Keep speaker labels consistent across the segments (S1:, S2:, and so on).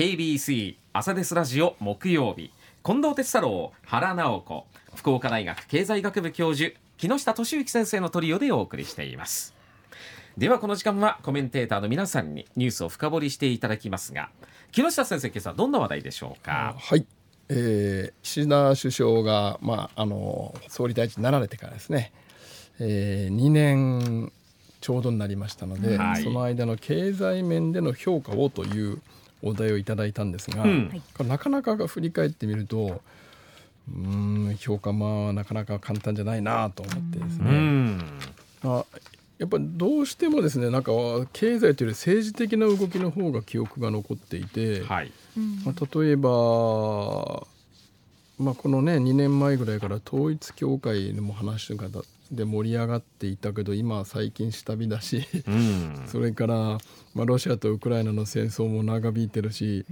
S1: KBC 朝デスラジオ木曜日。近藤哲太郎原直子福岡大学経済学部教授木下俊之先生のトリオでお送りしています。ではこの時間はコメンテーターの皆さんにニュースを深掘りしていただきますが木下先生今朝どんな話題でしょうか？
S2: はい。えー、岸田首相が、まあ、あの総理大臣になられてからですね、えー、2年ちょうどになりましたので、はい、その間の経済面での評価をというお題をいただいたんですが、うん、なかなか振り返ってみるとうん評価まあなかなか簡単じゃないなと思ってですね、うん、あやっぱりどうしてもですねなんか経済というより政治的な動きの方が記憶が残っていて、はい、まあ、例えば、まあ、このね2年前ぐらいから統一教会でも話がで盛り上がっていたけど今は最近下火だし、うん、それから、まあ、ロシアとウクライナの戦争も長引いてるし、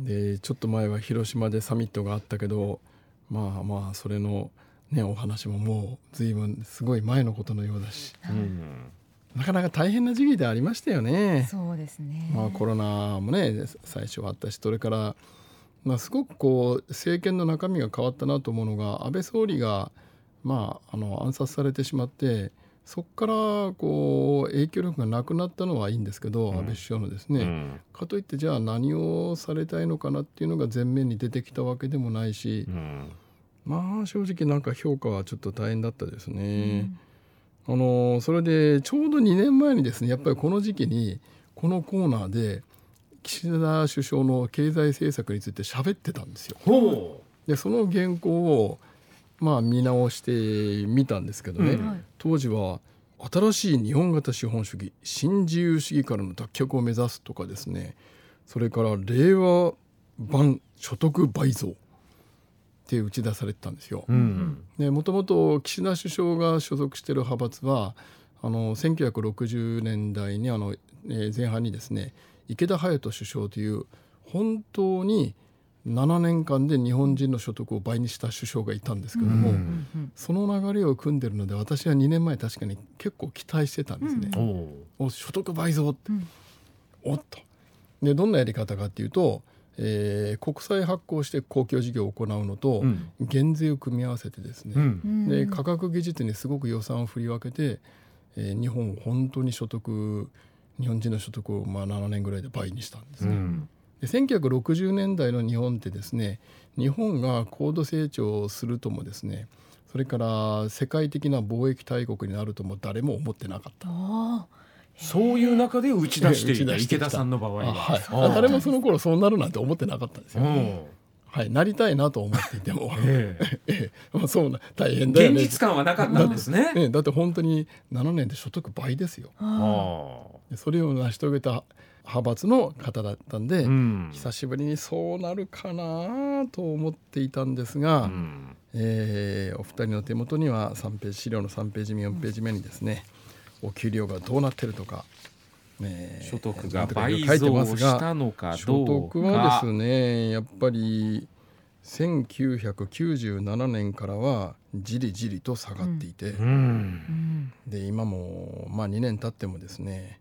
S2: うん、でちょっと前は広島でサミットがあったけどまあまあそれの。ね、お話ももう随分すごい前のことのようだし、うん、なかなか大変な時期でありましたよね。
S3: そうですね、
S2: まあ、コロナもね最初はあったしそれから、まあ、すごくこう政権の中身が変わったなと思うのが安倍総理が、まあ、あの暗殺されてしまってそこからこう影響力がなくなったのはいいんですけど、うん、安倍首相のですね、うん、かといってじゃあ何をされたいのかなっていうのが前面に出てきたわけでもないし。うんまあ正直なんか評価はちょっと大変だったですね。うん、あのそれでちょうど2年前にですねやっぱりこの時期にこのコーナーで岸田首相の経済政策について喋ってたんですよ。でその原稿をまあ見直してみたんですけどね、うん、当時は新しい日本型資本主義新自由主義からの脱却を目指すとかですね。それから令和版所得倍増って打ち出されてたんですよ。もともと岸田首相が所属している派閥はあの1960年代にあの、えー、前半にですね池田隼人首相という本当に7年間で日本人の所得を倍にした首相がいたんですけども、うん。その流れを組んでるので私は2年前確かに結構期待してたんですね。うん、お所得倍増って、うん、おっと。でどんなやり方かっていうとえー、国債発行して公共事業を行うのと、減税を組み合わせてですね、うん、で科学技術にすごく予算を振り分けて、えー、日本を本当に所得日本人の所得をまあ7年ぐらいで倍にしたんですね。うん、で1960年代の日本ってですね日本が高度成長するともですねそれから世界的な貿易大国になるとも誰も思ってなかった。
S1: そういう中で打ち出していた池田さんの場合は、
S2: はい、誰もその頃そうなるなんて思ってなかったんですよ、はい、なりたいなと思っていても、ええ。え、そうな大変だよ
S1: ね。現実感はなかったんですね。
S2: だだって本当に7年で所得倍ですよそれを成し遂げた派閥の方だったんで、うん、久しぶりにそうなるかなと思っていたんですが、うん、えー、お二人の手元には3ページ資料の3ページ目4ページ目にですね、うんお給料がどうなってるとか、
S1: ね、所得が倍増したのか
S2: 所得はですねやっぱり1997年からはじりじりと下がっていて、うん、で今もまあ2年経ってもですね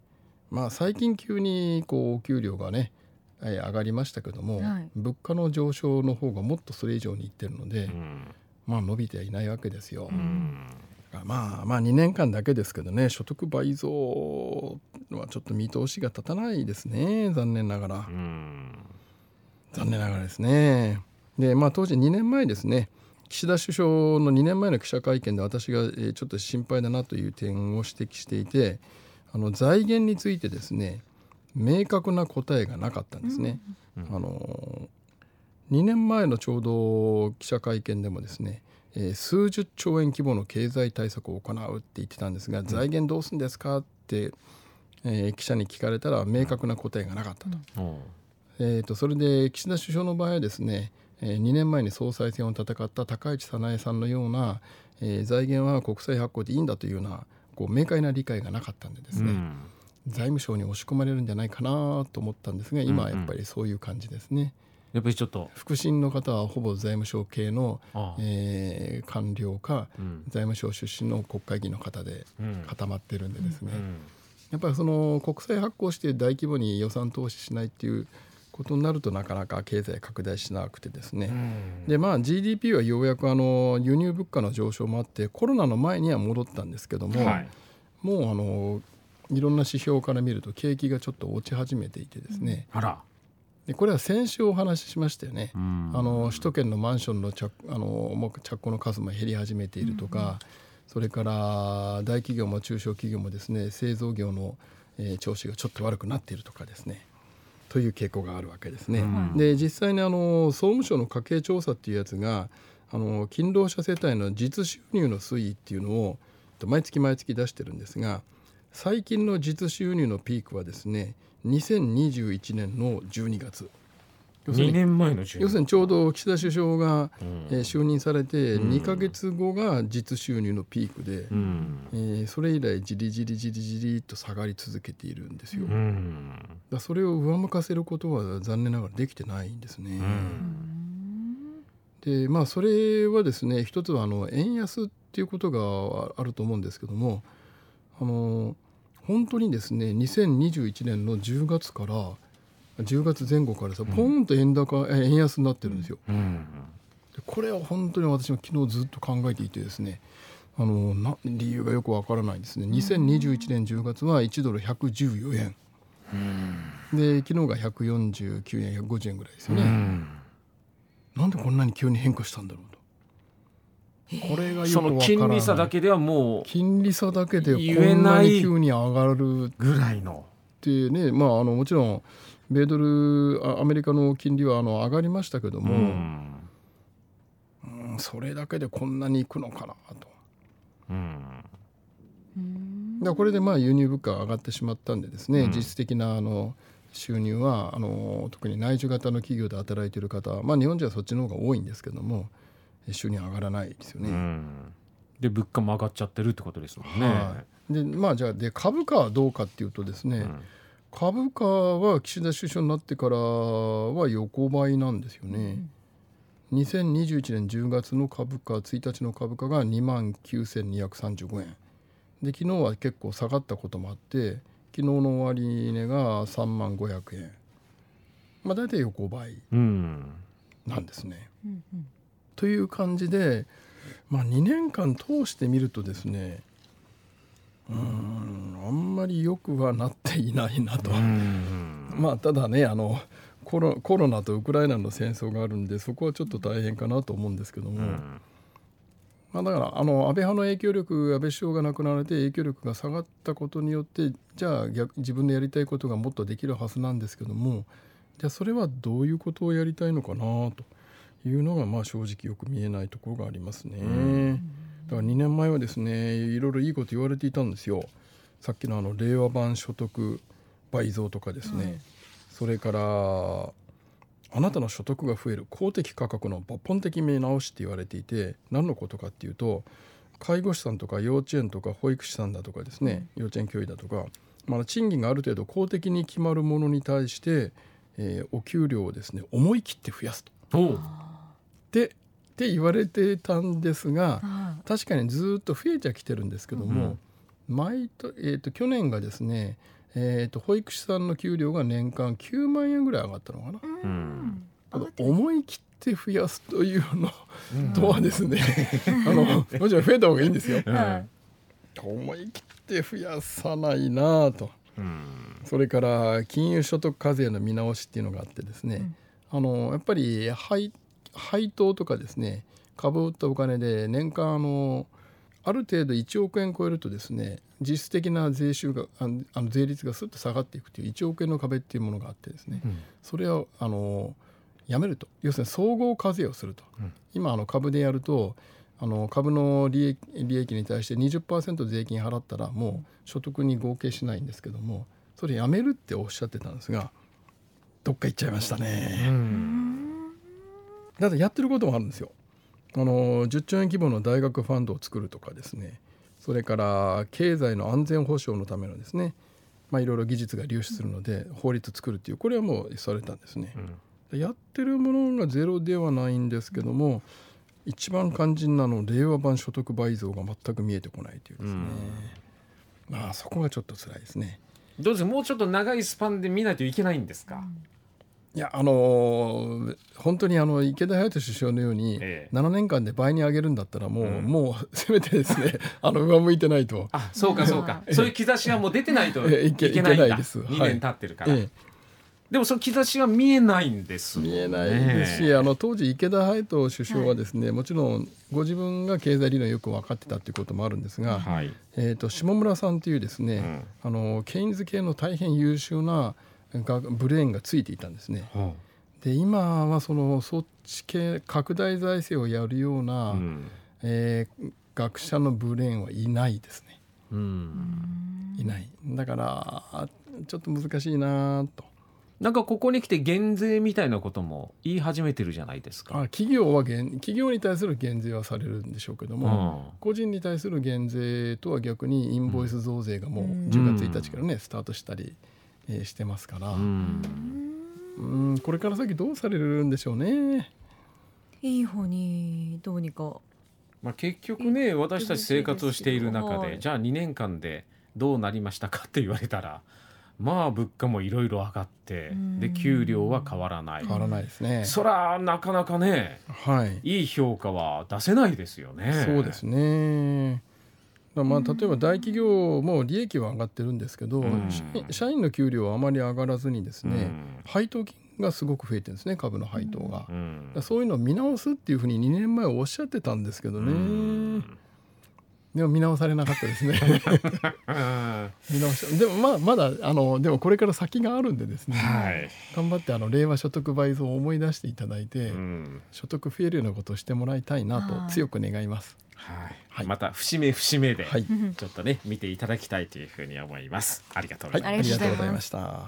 S2: まあ最近急にこうお給料がね上がりましたけども、はい、物価の上昇の方がもっとそれ以上にいってるので、うん、まあ伸びてはいないわけですよ。うん。まあまあ2年間だけですけどね所得倍増はちょっと見通しが立たないですね残念ながら。残念ながらですね。でまあ当時2年前ですね岸田首相の2年前の記者会見で私がちょっと心配だなという点を指摘していてあの財源についてですね明確な答えがなかったんですね。うん、あの2年前のちょうど記者会見でもですねえー、数十兆円規模の経済対策を行うって言ってたんですが、財源どうするんですかって、えー、記者に聞かれたら明確な答えがなかったと。えーと、それで岸田首相の場合はですね、えー、2年前に総裁選を戦った高市早苗さんのような、えー、財源は国債発行でいいんだというようなこう明快な理解がなかったんでですね、うん、財務省に押し込まれるんじゃないかなと思ったんですが今はやっぱりそういう感じですね。
S1: やっぱりちょっと。
S2: 腹心の方はほぼ財務省系のえー、官僚か、うん、財務省出身の国会議員の方で固まってるんでですね、やっぱりその国債発行して大規模に予算投資しないっていうことになるとなかなか経済拡大しなくてですね、でまあ GDP はようやくあの輸入物価の上昇もあってコロナの前には戻ったんですけども、はい、もうあのいろんな指標から見ると景気がちょっと落ち始めていてですね、
S1: あら。
S2: でこれは先週お話ししましたよね、あの首都圏のマンションの着あの着工の数も減り始めているとか、それから大企業も中小企業もですね製造業の、えー、調子がちょっと悪くなっているとかですねという傾向があるわけですね。で実際にあの総務省の家計調査っていうやつがあの勤労者世帯の実収入の推移っていうのを毎月毎月出してるんですが最近の実収入のピークはですね2021年の12月
S1: 2年前の要
S2: するにちょうど岸田首相が、うん、えー、就任されて2か月後が実収入のピークで、うん、えー、それ以来じりじりじりじりと下がり続けているんですよ。うん、だそれを上向かせることは残念ながらできてないんですね。でまあそれはですね一つはあの円安っていうことがあると思うんですけどもあの本当にですね2021年の10月から10月前後からさポンと円高、円安になってるんですよ。でこれは本当に私も昨日ずっと考えていてですねあのな理由がよくわからないですね。2021年10月は1ドル114円、で昨日が149円150円ぐらいですよね、なんでこんなに急に変化したんだろうと。
S1: これがよの金利差だけではもう
S2: 金利差だけでこんなに急に上がる。
S1: ぐらいの
S2: ってねまああのもちろん米ドルアメリカの金利はあの上がりましたけども、うん、うん、それだけでこんなにいくのかなと。うんだこれでまあ輸入物価が上がってしまったんでですね、うん、実質的なあの収入はあの特に内需型の企業で働いている方、まあ、日本人はそっちの方が多いんですけども収入上がらないですよね。うん、
S1: で物価も上がっちゃってるってことですもんね。は
S2: い、でまあじゃあで株価はどうかっていうとですね、うん株価は岸田首相になってからは横ばいなんですよね。うん、2021年10月の株価1日の株価が2万9235円で昨日は結構下がったこともあって昨日の終値が3万500円まあ大体横ばいなんですね。うんうん、という感じで、まあ、2年間通してみるとですねうんあんまりよくはなっていないなと。まあただねあのコロコロナとウクライナの戦争があるんでそこはちょっと大変かなと思うんですけども、まあ、だからあの安倍派の影響力安倍首相が亡くなられて影響力が下がったことによってじゃあ逆自分でやりたいことがもっとできるはずなんですけどもじゃあそれはどういうことをやりたいのかなというのがまあ正直よく見えないところがありますね。だから2年前はですねいろいろいいこと言われていたんですよ。さっきのあの令和版所得倍増とかですね、うん、それからあなたの所得が増える公的価格の抜本的見直しって言われていて何のことかっていうと介護士さんとか幼稚園とか保育士さんだとかですね、幼稚園教諭だとか、まあ、賃金がある程度公的に決まるものに対して、えー、お給料をですね思い切って増やすと。でって言われてたんですが確かにずっと増えちゃきてるんですけども、うん、毎とえーと、去年がですね、えーと、保育士さんの給料が年間9万円ぐらい上がったのかな。うん、思い切って増やすというの、とはですね あのもちろん増えた方がいいんですよ。思い切って増やさないなと、それから金融所得課税の見直しっていうのがあってですね、あのやっぱり配配当とかですね株を売ったお金で年間あのある程度1億円超えるとですね実質的な税収があの税率がすっと下がっていくという1億円の壁っていうものがあってですね、うん、それをあのやめると。要するに総合課税をすると、うん、今あの株でやるとあの株の利益利益に対して20%税金払ったらもう所得に合計しないんですけどもそれやめるっておっしゃってたんですがどっか行っちゃいましたね。うんただやってることもあるんですよ。あの10兆円規模の大学ファンドを作るとかですね。それから経済の安全保障のためのですね。まあいろいろ技術が流出するので法律作るっていうこれはもうされたんですね。うん、やってるものがゼロではないんですけども一番肝心なの令和版所得倍増が全く見えてこないというですね、うん、まあそこがちょっと辛いですね。
S1: どうです？もうちょっと長いスパンで見ないといけないんですか、
S2: いやあのー本当にあの池田隼人首相のように
S1: ええ。
S2: 7年間で倍に上げるんだったらもう、
S1: うん。
S2: もうせめてですね あの上向いてないと。
S1: あそうかそうか。そういう兆しはもう出てないと
S2: ええ
S1: い
S2: いけ
S1: けないんだ。
S2: いけないです。
S1: 2
S2: はい。
S1: 年経ってるから、
S2: え
S1: でもその兆しは見えないんですね。
S2: 見えないですし、あの当時池田隼人首相はですね、もちろんご自分が経済理論をよく分かってたっていうこともあるんですが、
S1: はい、
S2: えー、と下村さんというですね、
S1: うん。
S2: あのケインズ系の大変優秀ながブレーンがついていたんですね。
S1: ほ
S2: で今はそのそっち系拡大財政をやるよう
S1: う
S2: な、
S1: うん
S2: えー学者のブレーンはいないですね。
S1: うん
S2: いない。だからあちょっと難しいなと。
S1: なんかここに来て減税みたいなことも言い始めてるじゃないですか。
S2: あ企業は減企業に対する減税はされるんでしょうけども、個人に対する減税とは逆にインボイス増税がもう
S3: うん
S2: 10月1日からね、スタートしたり、えーしてますから、
S1: う
S2: うん
S1: ん
S2: これから先どうされるんでしょうね。
S3: いい方にどうにか
S1: まあ、結局ね私たち生活をしている中で、
S3: はい
S1: じゃあ2年間でどうなりましたかって言われたらまあ物価もいろいろ上がって
S3: うん
S1: で給料は変わらない
S2: 変わらないですね。
S1: そらなかなかね
S2: はい。
S1: いい評価は出せないですよね。
S2: そうですね。まあ例えば大企業も利益は上がってるんですけど、
S1: うん。
S2: 社員の給料はあまり上がらずにですね、
S1: うん。
S2: 配当金がすごく増えてるんですね株の配当が。
S1: うん。
S2: そういうのを見直すっていうふうに2年前おっしゃってたんですけどね、
S1: うん。
S2: でも見直されなかったですね。
S1: う ん
S2: 見直しでもまあまだあのでもこれから先があるんでですね、
S1: はい、
S2: 頑張ってあの令和所得倍増を思い出していただいて、
S1: うん。
S2: 所得増えるようなことをしてもらいたいな
S3: はい。
S2: と強く願います。
S1: はい
S2: はい
S1: また節目節目で
S2: はい、
S1: ちょっとね見ていただきたいというふうに思います。ありがとうございます。
S3: ありがとうございます
S2: ありがとうございました。